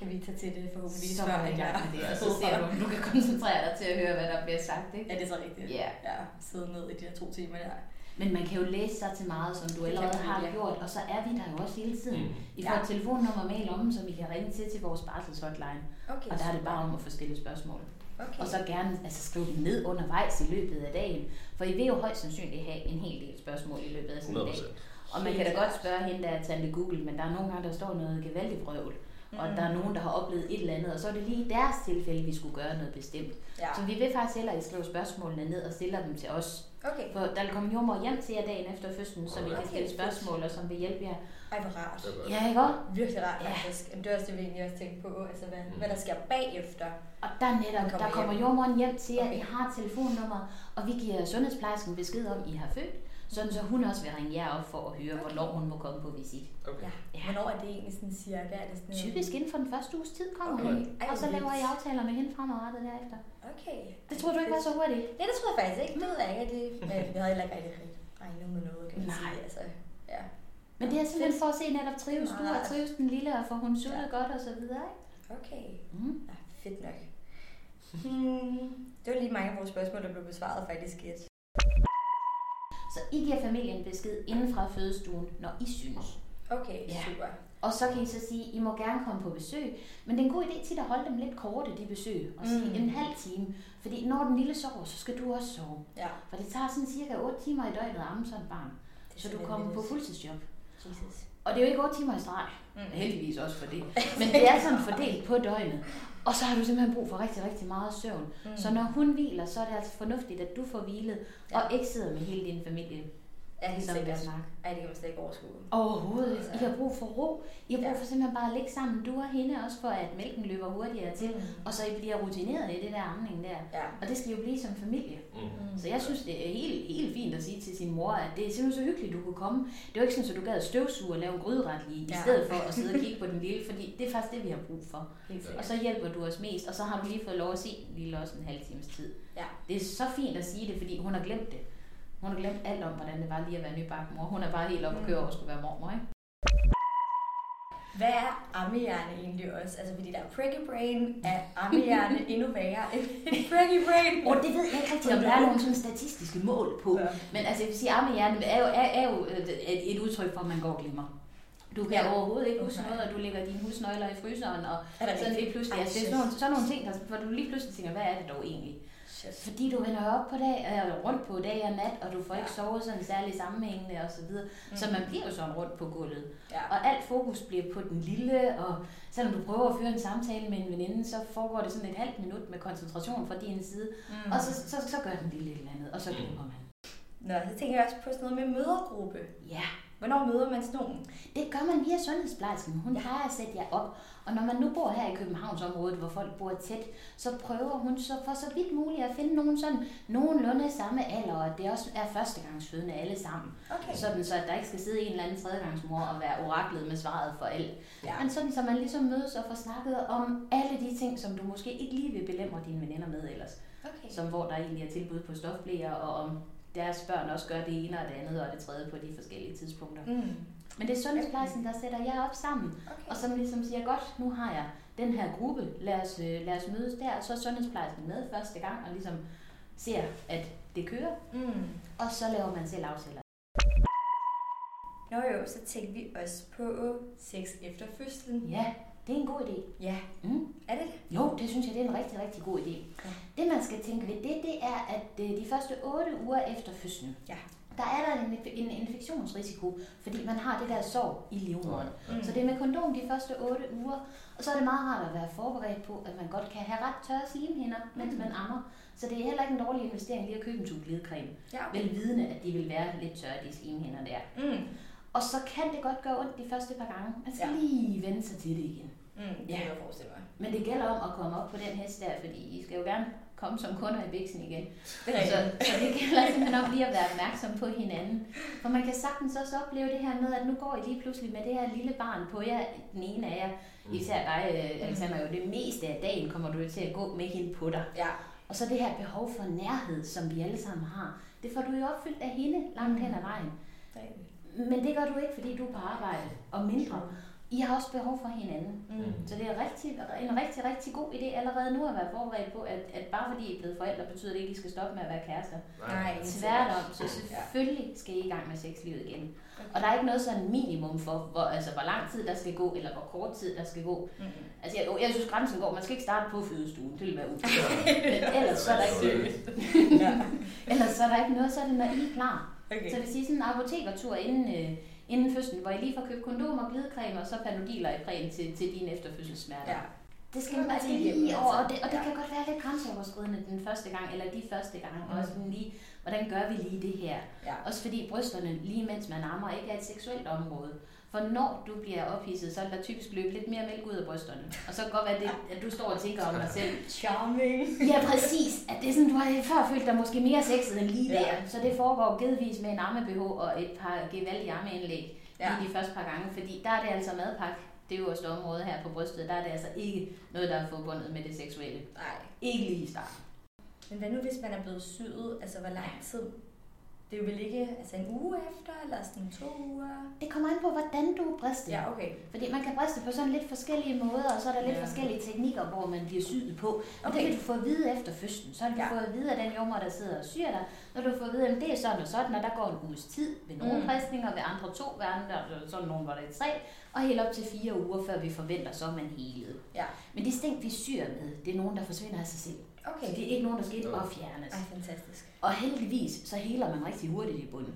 [SPEAKER 2] kan vi tage til det forhåbentlig
[SPEAKER 6] Så vi i gang med det, og så ser du, du kan koncentrere dig til at høre, hvad der bliver sagt, ikke?
[SPEAKER 2] Ja, det er så rigtigt.
[SPEAKER 6] Ja.
[SPEAKER 2] Ja, sidde ned i de her to timer der.
[SPEAKER 6] Men man kan jo læse sig til meget, som du allerede har
[SPEAKER 2] ja.
[SPEAKER 6] gjort, og så er vi der jo også hele tiden.
[SPEAKER 3] Mm.
[SPEAKER 6] I får
[SPEAKER 2] Ja.
[SPEAKER 6] et telefonnummer og mail om, som I kan ringe til til vores barselshotline.
[SPEAKER 2] Okay,
[SPEAKER 6] Og der er det bare om at få stillet spørgsmål.
[SPEAKER 2] Okay.
[SPEAKER 6] Og så gerne altså, skrive dem ned undervejs i løbet af dagen. For I vil jo højst sandsynligt have en hel del spørgsmål i løbet af sådan en dag.
[SPEAKER 3] 100%.
[SPEAKER 6] Og man kan da godt spørge hende, der er tante Google, men der er nogle gange, der står noget gevaldigt vrøvl. Og
[SPEAKER 2] Mm.
[SPEAKER 6] der er nogen, der har oplevet et eller andet, og så er det lige i deres tilfælde, vi skulle gøre noget bestemt.
[SPEAKER 2] Ja.
[SPEAKER 6] Så vi vil faktisk hellere, at I skriver spørgsmålene ned og stiller dem til os.
[SPEAKER 2] Okay.
[SPEAKER 6] For der vil komme jordmor hjem til jer dagen efter fødslen, så vi kan
[SPEAKER 2] Okay,
[SPEAKER 6] stille spørgsmål, og som vil hjælpe jer.
[SPEAKER 2] Ej, hvor rart.
[SPEAKER 6] Ja, ikke også?
[SPEAKER 2] Virkelig rart,
[SPEAKER 6] Ja.
[SPEAKER 2] faktisk. Jamen, det er også det, vi egentlig også tænkte på, altså hvad,
[SPEAKER 3] Mm.
[SPEAKER 2] hvad der sker bagefter.
[SPEAKER 6] Og der netop,
[SPEAKER 2] kommer
[SPEAKER 6] der kommer
[SPEAKER 2] hjem.
[SPEAKER 6] jordmoren hjem til jer,
[SPEAKER 2] Okay.
[SPEAKER 6] I har et telefonnummer, og vi giver sundhedsplejersken besked om, I har født, sådan så hun også vil ringe jer op for at høre,
[SPEAKER 2] Okay.
[SPEAKER 6] hvornår hun må komme på visit.
[SPEAKER 3] Okay.
[SPEAKER 2] Ja.
[SPEAKER 6] Ja.
[SPEAKER 2] Hvornår er det egentlig sådan cirka? Er det sådan
[SPEAKER 6] Typisk inden for den første uges tid kommer
[SPEAKER 2] Okay.
[SPEAKER 6] hun, og så laver I aftaler med hende fremadrettet derefter.
[SPEAKER 2] Okay.
[SPEAKER 6] Det tror du ikke var så hurtigt?
[SPEAKER 2] Ja, det tror jeg faktisk ikke. Det ved jeg ikke. at Det, men vi havde heller ikke rigtig regnet med noget, kan man
[SPEAKER 6] Nej.
[SPEAKER 2] sige. Altså, ja.
[SPEAKER 6] Men det er simpelthen for at se netop trives du, og trives den lille, og får hun suttet
[SPEAKER 2] Ja.
[SPEAKER 6] godt og så videre, ikke?
[SPEAKER 2] Okay.
[SPEAKER 6] Mm.
[SPEAKER 2] Ja, fedt nok. Hmm. Det var lige mange af vores spørgsmål, der blev besvaret faktisk i et.
[SPEAKER 6] Så I giver familien besked inden fra fødestuen, når I synes.
[SPEAKER 2] Okay,
[SPEAKER 6] Ja.
[SPEAKER 2] super.
[SPEAKER 6] Og så kan I så sige, at I må gerne komme på besøg. Men det er en god idé tit at holde dem lidt korte, de besøg. Og sige
[SPEAKER 2] Mm.
[SPEAKER 6] en halv time. Fordi når den lille sover, så skal du også sove.
[SPEAKER 2] Ja.
[SPEAKER 6] For det tager sådan cirka 8 timer i døgnet at amme sådan et barn.
[SPEAKER 2] Er
[SPEAKER 6] Så du
[SPEAKER 2] så
[SPEAKER 6] kommer på fuldtidsjob.
[SPEAKER 2] Jesus.
[SPEAKER 6] Og det er jo ikke 8 timer i streg.
[SPEAKER 2] Mm.
[SPEAKER 6] Heldigvis også for det. (laughs) Men det er sådan fordelt på døgnet. Og så har du simpelthen brug for rigtig, rigtig meget søvn.
[SPEAKER 2] Mm.
[SPEAKER 6] Så når hun hviler, så er det altså fornuftigt, at du får hvilet,
[SPEAKER 2] Ja.
[SPEAKER 6] og ikke sidder med hele din familie.
[SPEAKER 2] Ja, helt
[SPEAKER 6] vi
[SPEAKER 2] sikkert.
[SPEAKER 6] snakker.
[SPEAKER 2] Ej, det kan man slet ikke overskue.
[SPEAKER 6] Overhovedet.
[SPEAKER 2] Altså-
[SPEAKER 6] I har brug for ro. I har brug
[SPEAKER 2] Ja.
[SPEAKER 6] for simpelthen bare at ligge sammen, du og hende, også for at mælken løber hurtigere til.
[SPEAKER 2] Mm.
[SPEAKER 6] Og så I bliver rutineret i det der amning der.
[SPEAKER 2] Ja.
[SPEAKER 6] Og det skal jo blive som familie.
[SPEAKER 3] Mm.
[SPEAKER 6] Så jeg synes, det er helt, helt fint at sige til sin mor, at det er simpelthen så hyggeligt, du kunne komme. Det var ikke sådan, at du gad støvsuge og lave en gryderet lige, i
[SPEAKER 2] Ja.
[SPEAKER 6] stedet for at sidde og kigge på den lille, fordi det er faktisk det, vi har brug for.
[SPEAKER 2] Helt
[SPEAKER 6] Og så hjælper du os mest, og så har du lige fået lov at se lille også en halv times tid.
[SPEAKER 2] Ja.
[SPEAKER 6] Det er så fint at sige det, fordi hun har glemt det. Hun har glemt alt om, hvordan det var lige at være nybagt mor. Hun er bare helt op at køre over at skulle være mormor, ikke?
[SPEAKER 2] Hvad er ammehjerne egentlig også? Altså, fordi der er pricky brain, er ammehjerne (laughs) endnu værre end pricky brain?
[SPEAKER 6] Og det ved jeg ikke rigtig, om der er nogle sådan statistiske mål på.
[SPEAKER 2] Ja.
[SPEAKER 6] Men altså, jeg vil sige, armehjerne er jo, er, er jo øh, et, et udtryk for, at man går og glemmer. Du kan
[SPEAKER 2] Ja.
[SPEAKER 6] overhovedet ikke huske
[SPEAKER 2] Okay.
[SPEAKER 6] noget, og du lægger dine husnøgler i fryseren, og
[SPEAKER 2] det
[SPEAKER 6] sådan
[SPEAKER 2] rigtigt?
[SPEAKER 6] lige pludselig, altså, det er sådan nogle, sådan nogle ting, der, hvor du lige pludselig tænker, hvad er det dog egentlig? Fordi du vender op på dag, øh, rundt på dag og nat, og du får ikke
[SPEAKER 2] Ja.
[SPEAKER 6] sovet sådan særlig sammenhængende og så videre. Mm. Så
[SPEAKER 2] Mm.
[SPEAKER 6] man bliver jo sådan rundt på gulvet.
[SPEAKER 2] Ja.
[SPEAKER 6] Og alt fokus bliver på den lille, og selvom du prøver at føre en samtale med en veninde, så foregår det sådan et halvt minut med koncentration fra din side.
[SPEAKER 2] Mm.
[SPEAKER 6] Og så, så, så gør den lille et eller andet, og så glemmer man.
[SPEAKER 2] Nå, så tænker jeg også på sådan noget med mødergruppe.
[SPEAKER 6] Ja,
[SPEAKER 2] Hvornår møder man sådan nogen?
[SPEAKER 6] det gør man via sundhedsplejersken. Hun
[SPEAKER 2] Ja.
[SPEAKER 6] plejer at sætte jer op. Og når man nu bor her i Københavnsområdet, hvor folk bor tæt, så prøver hun så for så vidt muligt at finde nogen sådan nogenlunde samme alder, og det også er førstegangsfødende alle sammen.
[SPEAKER 2] Okay.
[SPEAKER 6] Sådan så, at der ikke skal sidde en eller anden tredjegangsmor og være oraklet med svaret for alt.
[SPEAKER 2] Ja.
[SPEAKER 6] Men sådan, så man ligesom mødes og får snakket om alle de ting, som du måske ikke lige vil belemre dine veninder med ellers.
[SPEAKER 2] Okay.
[SPEAKER 6] Som hvor der egentlig er tilbud på stofblæer, og om deres børn også gør det ene og det andet og det tredje på de forskellige tidspunkter.
[SPEAKER 2] Mm.
[SPEAKER 6] Men det er sundhedsplejersken, der sætter jer op sammen,
[SPEAKER 2] Okay.
[SPEAKER 6] og som ligesom siger, godt, nu har jeg den her gruppe, lad os, øh, lad os mødes der, og så er sundhedsplejersken med første gang, og ligesom ser, at det kører,
[SPEAKER 2] Mm.
[SPEAKER 6] og så laver man selv aftaler.
[SPEAKER 2] Nå jo, så tænkte vi også på sex efter fødslen.
[SPEAKER 6] Ja, det er en god idé.
[SPEAKER 2] Ja,
[SPEAKER 6] Mm.
[SPEAKER 2] er det det?
[SPEAKER 6] Jo, det synes jeg, det er en rigtig, rigtig god idé.
[SPEAKER 2] Ja.
[SPEAKER 6] Det, man skal tænke ved det, det er, at øh, de første 8 uger efter fødslen,
[SPEAKER 2] Ja.
[SPEAKER 6] der er der en, en infektionsrisiko, fordi man har det der sår i livmoderen.
[SPEAKER 2] Mm.
[SPEAKER 6] Så det er med kondom de første 8 uger, og så er det meget rart at være forberedt på, at man godt kan have ret tørre slimhinder, mens
[SPEAKER 2] Mm.
[SPEAKER 6] man ammer. Så det er heller ikke en dårlig investering lige at købe en tube glidecreme.
[SPEAKER 2] Ja, okay.
[SPEAKER 6] Vel vidende, at de vil være lidt tørre, de slimhinder der.
[SPEAKER 2] Mm.
[SPEAKER 6] Og så kan det godt gøre ondt de første par gange. Man skal
[SPEAKER 2] Ja.
[SPEAKER 6] lige vende sig til det igen.
[SPEAKER 2] Mm. Det
[SPEAKER 6] Ja.
[SPEAKER 2] kan jeg forestille mig.
[SPEAKER 6] Men det gælder om at komme op på den hest der, fordi I skal jo gerne komme som kunder i biksen igen.
[SPEAKER 2] Det
[SPEAKER 6] Så, så det gælder simpelthen om lige at være opmærksom på hinanden. For man kan sagtens også opleve det her med, at nu går I lige pludselig med det her lille barn på jer. Den ene af jer, især dig, øh, Alexander, jo det meste af dagen kommer du jo til at gå med hende på dig.
[SPEAKER 2] Ja.
[SPEAKER 6] Og så det her behov for nærhed, som vi alle sammen har, det får du jo opfyldt af hende langt hen ad vejen. Men det gør du ikke, fordi du er på arbejde og mindre. I har også behov for hinanden.
[SPEAKER 2] Mm.
[SPEAKER 6] Så det er rigtig, en rigtig, rigtig god idé allerede nu at være forberedt på, at, at bare fordi I er blevet forældre, betyder det ikke, at I skal stoppe med at være kærester.
[SPEAKER 2] Nej,
[SPEAKER 6] Tværtom, så selvfølgelig skal I i gang med sexlivet igen. Og der er ikke noget sådan minimum for, hvor, altså, hvor lang tid der skal gå, eller hvor kort tid der skal gå.
[SPEAKER 2] Mm.
[SPEAKER 6] Altså, jeg, jeg synes, grænsen går, man skal ikke starte på fødestuen, det vil være (laughs) uforståeligt. Men ellers så er der ikke, (laughs) ellers så er der ikke noget, så er det, når I er klar.
[SPEAKER 2] Okay.
[SPEAKER 6] Så det vil sige sådan en apotekertur inden, øh, inden fødslen, hvor I lige får købt kondomer, glidecreme og så panodiler i prægen til, til dine efterfødselssmerter.
[SPEAKER 2] Ja.
[SPEAKER 6] Det skal man lige
[SPEAKER 2] hjemme,
[SPEAKER 6] over, og
[SPEAKER 2] altså.
[SPEAKER 6] det, og det
[SPEAKER 2] Ja.
[SPEAKER 6] kan godt være lidt grænseoverskridende den første gang, eller de første gange, mm. og sådan lige, hvordan gør vi lige det her?
[SPEAKER 2] Ja.
[SPEAKER 6] Også fordi brysterne, lige mens man ammer, ikke er et seksuelt område. For når du bliver ophidset, så er der typisk løbet lidt mere mælk ud af brysterne. Og så kan godt være, det, at du står og tænker om dig selv.
[SPEAKER 2] Charming.
[SPEAKER 6] Ja, præcis. At det er sådan, du har før følt dig måske mere sexet end lige
[SPEAKER 2] Ja.
[SPEAKER 6] der. Så det foregår givetvis med en amme-BH og et par gevaldige armeindlæg
[SPEAKER 2] Ja.
[SPEAKER 6] ja. lige de første par gange. Fordi der er det altså madpakke, det øverste område her på brystet, der er det altså ikke noget, der er forbundet med det seksuelle.
[SPEAKER 2] Nej.
[SPEAKER 6] Ikke lige i starten.
[SPEAKER 2] Men hvad nu, hvis man er blevet syet? Altså, hvor lang tid? Det er vel ikke altså en uge efter, eller sådan to uger?
[SPEAKER 6] Det kommer an på, hvordan du er bristet.
[SPEAKER 2] Ja, okay.
[SPEAKER 6] Fordi man kan briste på sådan lidt forskellige måder, og så er der lidt
[SPEAKER 2] Ja.
[SPEAKER 6] forskellige teknikker, hvor man bliver syet på. Og okay. det vil du få at vide efter fødslen. Så har du
[SPEAKER 2] Ja.
[SPEAKER 6] fået at vide af den jommer, der sidder og syr dig. Når du får at vide, at det er sådan og sådan, og der går en uges tid ved nogle
[SPEAKER 2] Mm.
[SPEAKER 6] bristninger, ved andre to, ved andre sådan nogle, hvor det tre, og helt op til fire uger, før vi forventer, så er man helet.
[SPEAKER 2] Ja.
[SPEAKER 6] Men de stænk, vi syr med, det er nogen, der forsvinder af sig selv.
[SPEAKER 2] Okay.
[SPEAKER 6] Så det er ikke nogen, der skal ind og fjernes.
[SPEAKER 2] Ej, fantastisk.
[SPEAKER 6] Og heldigvis, så heler man rigtig hurtigt i bunden.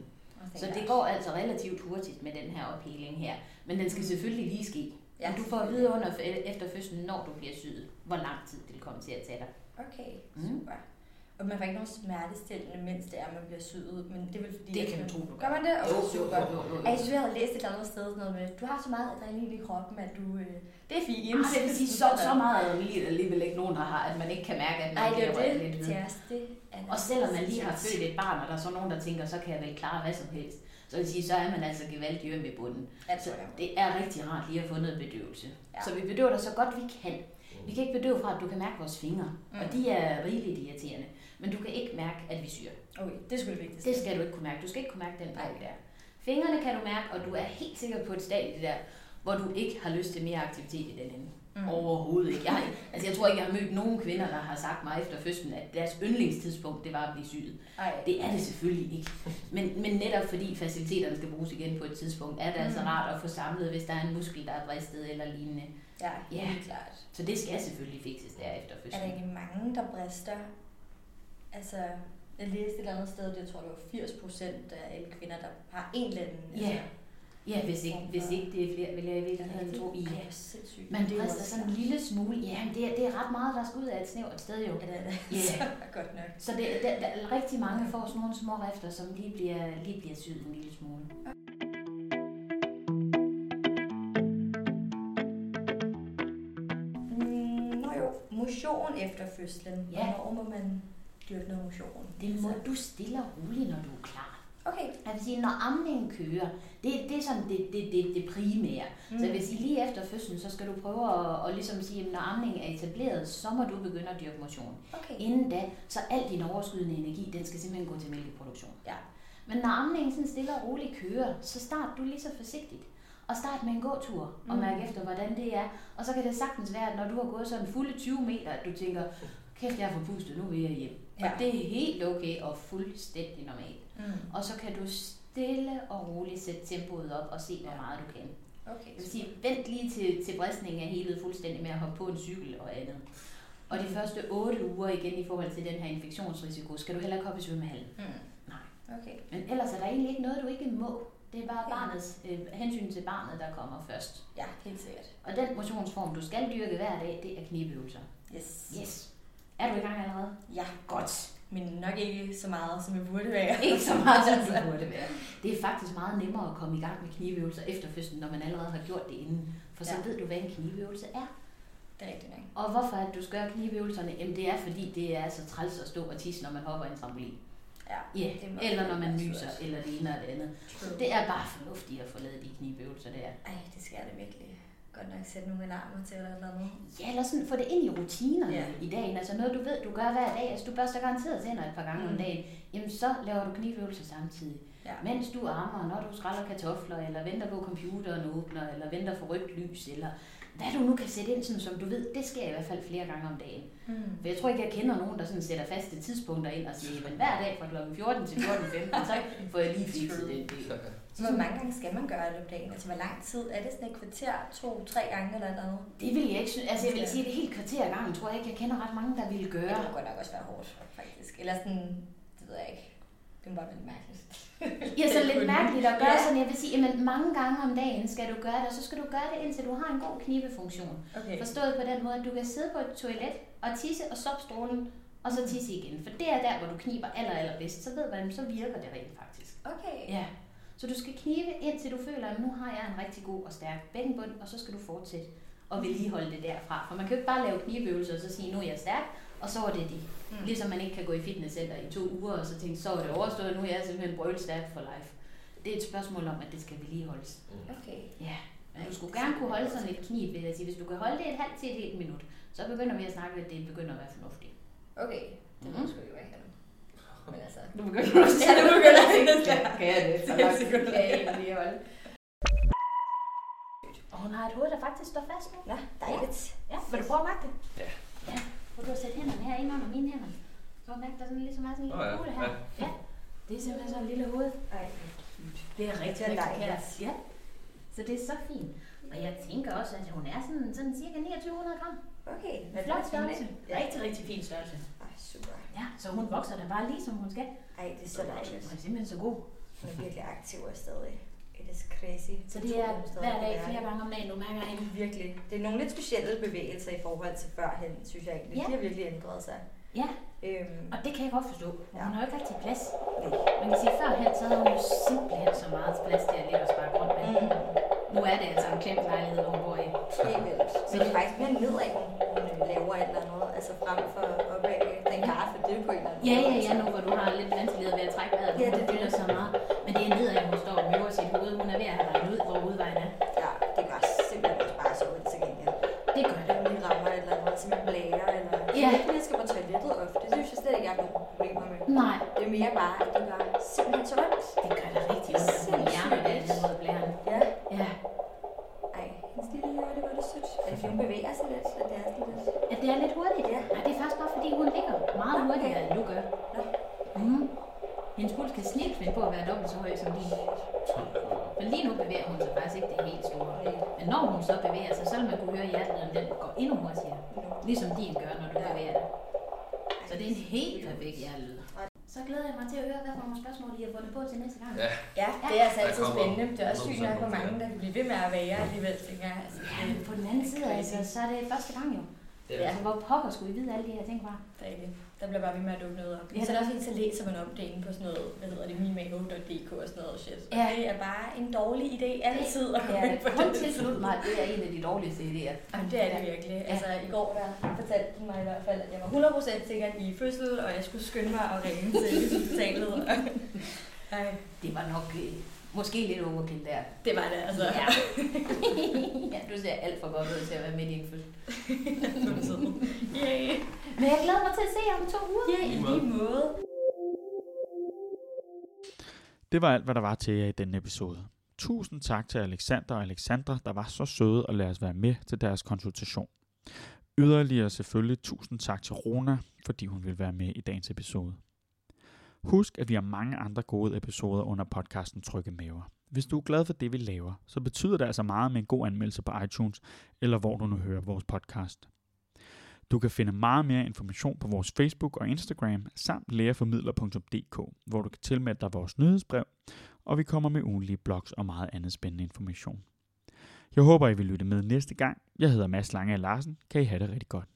[SPEAKER 6] Så det går altså relativt hurtigt med den her opheling her. Men den skal selvfølgelig lige ske.
[SPEAKER 2] Ja,
[SPEAKER 6] du får at vide under, efter fødslen, når du bliver syet, hvor lang tid det vil komme til at tage dig.
[SPEAKER 2] Okay,
[SPEAKER 6] Mm.
[SPEAKER 2] Og man får ikke nogen smertestillende, mens det er, man bliver syet, men det er vel fordi...
[SPEAKER 6] Det kan
[SPEAKER 2] man-
[SPEAKER 6] tro, du
[SPEAKER 2] Gør man det? Okay, super.
[SPEAKER 6] jo, jo,
[SPEAKER 2] Ej, jeg synes, jeg havde læst et eller andet sted noget med, du har så meget adrenalin i kroppen, at du... Øh, det er fint.
[SPEAKER 6] Jamen, det vil sige, så, så meget adrenalin alligevel ikke nogen, der har, at man ikke kan mærke, at man
[SPEAKER 2] Ej, det er jo
[SPEAKER 6] lidt
[SPEAKER 2] det. Til os, det er
[SPEAKER 6] Og selvom man lige har født et barn, og der er så nogen, der tænker, så kan jeg vel klare hvad som helst, så vil sige, så er man altså gevaldigt øm i bunden.
[SPEAKER 2] Altså,
[SPEAKER 6] Så det er rigtig rart lige at få noget bedøvelse.
[SPEAKER 2] Ja.
[SPEAKER 6] Så vi bedøver dig så godt vi kan. Vi kan ikke bedøve fra, at du kan mærke vores fingre,
[SPEAKER 2] Mm.
[SPEAKER 6] og de er rigeligt irriterende. Men du kan ikke mærke, at vi syr.
[SPEAKER 2] Okay, det sgu det vigtigste.
[SPEAKER 6] Det skal du ikke kunne mærke. Du skal ikke kunne mærke den bog der. Fingrene kan du mærke, og du er helt sikker på et stadie der, hvor du ikke har lyst til mere aktivitet i den ende.
[SPEAKER 2] Mm.
[SPEAKER 6] Overhovedet ikke. Jeg, altså jeg tror ikke, jeg har mødt nogen kvinder, der har sagt mig efter fødslen, at deres yndlingstidspunkt, det var at blive syet.
[SPEAKER 2] Ej,
[SPEAKER 6] Det er det selvfølgelig ikke. Men, men netop fordi faciliteterne skal bruges igen på et tidspunkt, er det altså
[SPEAKER 2] Mm.
[SPEAKER 6] rart at få samlet, hvis der er en muskel, der er bristet eller lignende.
[SPEAKER 2] ja,
[SPEAKER 6] Ja.
[SPEAKER 2] helt klart.
[SPEAKER 6] Så det skal selvfølgelig fikses der efter
[SPEAKER 2] Er der
[SPEAKER 6] fødslen.
[SPEAKER 2] egentlig mange, der brister? Altså, jeg læste et eller andet sted, det jeg tror, det var 80 procent af alle kvinder, der har en eller anden...
[SPEAKER 6] Ja.
[SPEAKER 2] Altså,
[SPEAKER 6] Ja, hvis ikke, hvis ikke det er flere, vil jeg i virkeligheden tro i.
[SPEAKER 2] Er sindssygt.
[SPEAKER 6] Man
[SPEAKER 2] Det er også
[SPEAKER 6] sådan en lille smule. Ja, men det er, det er ret meget, der skal ud af et snævert sted jo.
[SPEAKER 2] Ja, det er det.
[SPEAKER 6] Ja. (laughs)
[SPEAKER 2] Godt nok.
[SPEAKER 6] Så det, der, der, er rigtig mange får sådan nogle små rifter, som lige bliver, lige bliver syet en lille smule.
[SPEAKER 2] Mm, nå jo, motion efter fødslen.
[SPEAKER 6] Ja.
[SPEAKER 2] Hvornår må man dyrke noget motion?
[SPEAKER 6] Det må
[SPEAKER 2] Altså,
[SPEAKER 6] du stille og roligt, når du er klar.
[SPEAKER 2] Okay.
[SPEAKER 6] Jeg vil sige, når amningen kører, det, det er sådan det, det, det, det primære. Mm. Så jeg vil sige, lige efter fødslen, så skal du prøve at, at ligesom sige, at når amningen er etableret, så må du begynde at dyrke motion.
[SPEAKER 2] Okay.
[SPEAKER 6] Inden da, så al din overskydende energi, den skal simpelthen gå til mælkeproduktion.
[SPEAKER 2] Ja.
[SPEAKER 6] Men når amningen sådan stille og roligt kører, så start du lige så forsigtigt. Og start med en gåtur og
[SPEAKER 2] Mm.
[SPEAKER 6] mærk efter, hvordan det er. Og så kan det sagtens være, at når du har gået sådan fulde 20 meter, at du tænker, kæft, jeg er forpustet, nu vil jeg hjem. Ja.
[SPEAKER 2] Ja.
[SPEAKER 6] Og det er helt okay og fuldstændig normalt.
[SPEAKER 2] Mm.
[SPEAKER 6] Og så kan du stille og roligt sætte tempoet op og se, hvor meget du kan.
[SPEAKER 2] Okay,
[SPEAKER 6] Jeg vil sige, vent lige til, til bristningen er helet fuldstændig med at hoppe på en cykel og andet. Og de første 8 uger igen i forhold til den her infektionsrisiko, skal du heller ikke hoppe i svømmehallen.
[SPEAKER 2] Mm.
[SPEAKER 6] Nej.
[SPEAKER 2] Okay.
[SPEAKER 6] Men ellers er der egentlig ikke noget, du ikke må. Det er bare barnets, øh, hensyn til barnet, der kommer først.
[SPEAKER 2] Ja, helt sikkert.
[SPEAKER 6] Og den motionsform, du skal dyrke hver dag, det er knibeøvelser.
[SPEAKER 2] Yes.
[SPEAKER 6] Yes. Er du i gang allerede?
[SPEAKER 2] Ja, godt. Men nok ikke så meget, som jeg burde være. (laughs)
[SPEAKER 6] Ikke så meget, som du burde være. Det er faktisk meget nemmere at komme i gang med knibeøvelser efter fødslen, når man allerede har gjort det inden. For så
[SPEAKER 2] Ja.
[SPEAKER 6] ved du, hvad en knibeøvelse er.
[SPEAKER 2] Det er rigtigt nok.
[SPEAKER 6] Og hvorfor at du skal gøre knibeøvelserne? Jamen det er fordi, det er så træls at stå og tisse, når man hopper i en trampolin.
[SPEAKER 2] Ja,
[SPEAKER 6] Ja,
[SPEAKER 2] det
[SPEAKER 6] eller når man nyser, eller det ene og det andet. Så det er bare fornuftigt at få lavet de knibeøvelser der.
[SPEAKER 2] Ej, det skal jeg da virkelig godt nok sætte nogle alarmer til eller noget andet.
[SPEAKER 6] Ja, eller sådan få det ind i rutinerne
[SPEAKER 2] Ja.
[SPEAKER 6] i dagen. Altså noget, du ved, du gør hver dag. Altså du børster garanteret tænder et par gange mm. om dagen. Jamen så laver du knibeøvelser samtidig.
[SPEAKER 2] Ja.
[SPEAKER 6] Mens du armer, når du skræller kartofler, eller venter på computeren åbner, eller venter for rødt lys, eller hvad du nu kan sætte ind, sådan, som du ved, det sker i hvert fald flere gange om dagen.
[SPEAKER 2] Mm.
[SPEAKER 6] For jeg tror ikke, jeg kender nogen, der sådan sætter faste tidspunkter ind og siger, men hver dag fra kl. 14 til 14.15, så får jeg lige fikset den del.
[SPEAKER 2] Så hvor mange gange skal man gøre det om dagen? Altså hvor lang tid? Er det sådan et kvarter, to, tre gange eller noget?
[SPEAKER 6] Det vil jeg ikke synes. Altså jeg vil sige, at det helt kvarter gangen, tror jeg ikke, jeg kender ret mange, der ville
[SPEAKER 2] Det
[SPEAKER 6] gøre.
[SPEAKER 2] må godt nok også være hårdt, faktisk. Eller sådan, det ved jeg ikke. Det må bare være lidt mærkeligt.
[SPEAKER 6] Ja, så lidt mærkeligt at gøre
[SPEAKER 2] Ja.
[SPEAKER 6] sådan. Jeg vil sige, at mange gange om dagen skal du gøre det, og så skal du gøre det, indtil du har en god knibefunktion.
[SPEAKER 2] Okay.
[SPEAKER 6] Forstået på den måde, at du kan sidde på et toilet og tisse og stoppe strålen, og så tisse igen. For det er der, hvor du kniber aller, aller bedst. Så ved man, så virker det rent faktisk.
[SPEAKER 2] Okay.
[SPEAKER 6] Ja. Så du skal knibe, indtil du føler, at nu har jeg en rigtig god og stærk bækkenbund, og så skal du fortsætte og vedligeholde det derfra. For man kan jo ikke bare lave knibeøvelser og så sige, nu er jeg stærk, og så er det det.
[SPEAKER 2] Mm.
[SPEAKER 6] Mm. Ligesom man ikke kan gå i fitnesscenter i to uger, og så tænke, så er det overstået, nu er jeg simpelthen brølstærk for life. Det er et spørgsmål om, at det skal vedligeholdes.
[SPEAKER 2] Okay.
[SPEAKER 6] Ja, men du skulle gerne kunne holde sådan et knib, vil jeg sige. Hvis du kan holde det et halvt til et helt minut, så begynder vi at snakke, at det begynder at være fornuftigt.
[SPEAKER 2] Okay. Det må
[SPEAKER 6] Mhm.
[SPEAKER 2] sgu ikke være kan. Men altså... (laughs)
[SPEAKER 6] Du begynder at
[SPEAKER 2] Ja, du begynder at tænke,
[SPEAKER 6] ja, (laughs) kan jeg det?
[SPEAKER 2] Er
[SPEAKER 6] langt kan jeg egentlig holde. Og hun har et hoved, der faktisk står fast nu.
[SPEAKER 2] Nå, dejligt.
[SPEAKER 6] Ja, vil du prøve at mærke det? Ja. Hvor du har sat hænderne her ind under mine hænder. Så kan du mærke, der sådan ligesom er sådan en lille
[SPEAKER 3] ja.
[SPEAKER 6] kugle her. Ja. Det er simpelthen sådan en lille hoved.
[SPEAKER 2] Ej,
[SPEAKER 6] Det er rigtig, rigtig kært. Ja. Så det er så fint. Og jeg tænker også, at hun er sådan, sådan cirka 2900 gram.
[SPEAKER 2] okay.
[SPEAKER 6] Flot størrelse.
[SPEAKER 2] Ja.
[SPEAKER 6] Rigtig, rigtig fin størrelse.
[SPEAKER 2] Ej, super.
[SPEAKER 6] Ja, så hun vokser da bare lige, som hun skal.
[SPEAKER 2] Ej, det er så dejligt.
[SPEAKER 6] Hun er simpelthen så god.
[SPEAKER 2] Hun er virkelig aktiv og stadig. It is crazy.
[SPEAKER 6] Så det er hver dag, flere gange om dagen, du mærker hende.
[SPEAKER 2] Virkelig. Det er nogle lidt specielle bevægelser i forhold til førhen, synes jeg egentlig.
[SPEAKER 6] Ja.
[SPEAKER 2] De har virkelig ændret sig.
[SPEAKER 6] Ja,
[SPEAKER 2] Øhm,
[SPEAKER 6] og det kan jeg godt forstå. For
[SPEAKER 2] Ja.
[SPEAKER 6] Hun har jo ikke rigtig plads. Man kan sige, førhen så havde hun jo simpelthen så meget plads til at ligge og spare rundt med.
[SPEAKER 2] mm,
[SPEAKER 6] Nu er det altså en kæmpe lejlighed, hun bor i.
[SPEAKER 2] helt vildt. Men det er faktisk mere nedad, hun øh, laver et eller andet. Altså frem for opad. Den kaffe, det er på en eller anden
[SPEAKER 6] Ja, ja, ja, nu hvor du har lidt vanskeligheder ved at trække vejret,
[SPEAKER 2] Ja, det
[SPEAKER 6] det
[SPEAKER 2] er
[SPEAKER 6] fylder så meget. Det er nedad, hun står og møver sit hoved. Hun er ved at have regnet ud, hvor udvejen er.
[SPEAKER 2] Ja, det gør simpelthen også bare så ondt til gengæld.
[SPEAKER 6] Det gør det.
[SPEAKER 2] Lige rammer et eller andet, som en blære, eller...
[SPEAKER 6] Ja.
[SPEAKER 2] Jeg skal på toilettet ofte. Det synes jeg slet ikke, jeg har nogen problemer med.
[SPEAKER 6] Nej,
[SPEAKER 2] Det er mere bare, at det gør simpelthen så ondt.
[SPEAKER 6] det gør det rigtig ondt, at hun hjernen er den blæren.
[SPEAKER 2] Ja.
[SPEAKER 6] Ja,
[SPEAKER 2] Ej, hendes lille hjørne, det var det sødt. Er det fordi, hun bevæger sig lidt? At det er sådan lidt...
[SPEAKER 6] at det er lidt hurtigt.
[SPEAKER 2] Ja.
[SPEAKER 6] Nej, det er faktisk bare fordi, hun ligger meget hurtigere, end du gør.
[SPEAKER 2] Nå.
[SPEAKER 6] Mm. Hendes puls kan snilt dobbelt så høj som din. Men lige nu bevæger hun sig faktisk ikke det helt store. Men når hun så bevæger sig, så vil man kunne høre hjertet, om den går endnu hurtigere. Ligesom din gør, når du
[SPEAKER 2] Ja.
[SPEAKER 6] bevæger dig. Så det er en helt perfekt hjertelyd. Så glæder jeg mig til at høre, hvad for nogle spørgsmål I har fundet på til næste gang.
[SPEAKER 3] Ja.
[SPEAKER 2] Ja, det er altså altid
[SPEAKER 3] kommer
[SPEAKER 2] spændende. Det er også sygt
[SPEAKER 3] 100%
[SPEAKER 2] nok, hvor mange der kan blive ved med at være alligevel, tænker jeg. Altså,
[SPEAKER 6] Ja, men på den anden side, altså, så er det første gang jo.
[SPEAKER 3] Det
[SPEAKER 6] Altså, hvor pokker skulle I vide alle de her ting fra?
[SPEAKER 2] det er ikke. Der bliver bare ved med at dukke noget op.
[SPEAKER 6] Ja,
[SPEAKER 2] Ja, så er der også en, så læser man om det inde på sådan noget, hvad hedder det, mimaho.dk og sådan noget shit. Og
[SPEAKER 6] Ja.
[SPEAKER 2] det er bare en dårlig idé altid at gå
[SPEAKER 6] Ja,
[SPEAKER 2] ind på
[SPEAKER 6] kun tilslut mig, det er en af de dårligste idéer.
[SPEAKER 2] Jamen, det er det virkelig. Altså, i går der fortalte den mig i hvert fald, at jeg var 100% sikker i fødsel, og jeg skulle skynde mig at ringe til hospitalet. (laughs) Ej,
[SPEAKER 6] Det var nok øh, måske lidt overkill der.
[SPEAKER 2] det var det altså.
[SPEAKER 6] Ja. (laughs) ja, du ser alt for godt ud til at være midt i en fødsel. (laughs) Men jeg glæder mig til at se jer om to uger.
[SPEAKER 2] Ja, i lige måde.
[SPEAKER 5] Det var alt, hvad der var til jer i denne episode. Tusind tak til Alexander og Alexandra, der var så søde at lade os være med til deres konsultation. Yderligere selvfølgelig tusind tak til Rona, fordi hun ville være med i dagens episode. Husk, at vi har mange andre gode episoder under podcasten Trygge Maver. Hvis du er glad for det, vi laver, så betyder det altså meget med en god anmeldelse på iTunes, eller hvor du nu hører vores podcast. Du kan finde meget mere information på vores Facebook og Instagram samt lærerformidler.dk, hvor du kan tilmelde dig vores nyhedsbrev, og vi kommer med ugenlige blogs og meget andet spændende information. Jeg håber, I vil lytte med næste gang. Jeg hedder Mads Lange Larsen. Kan I have det rigtig godt.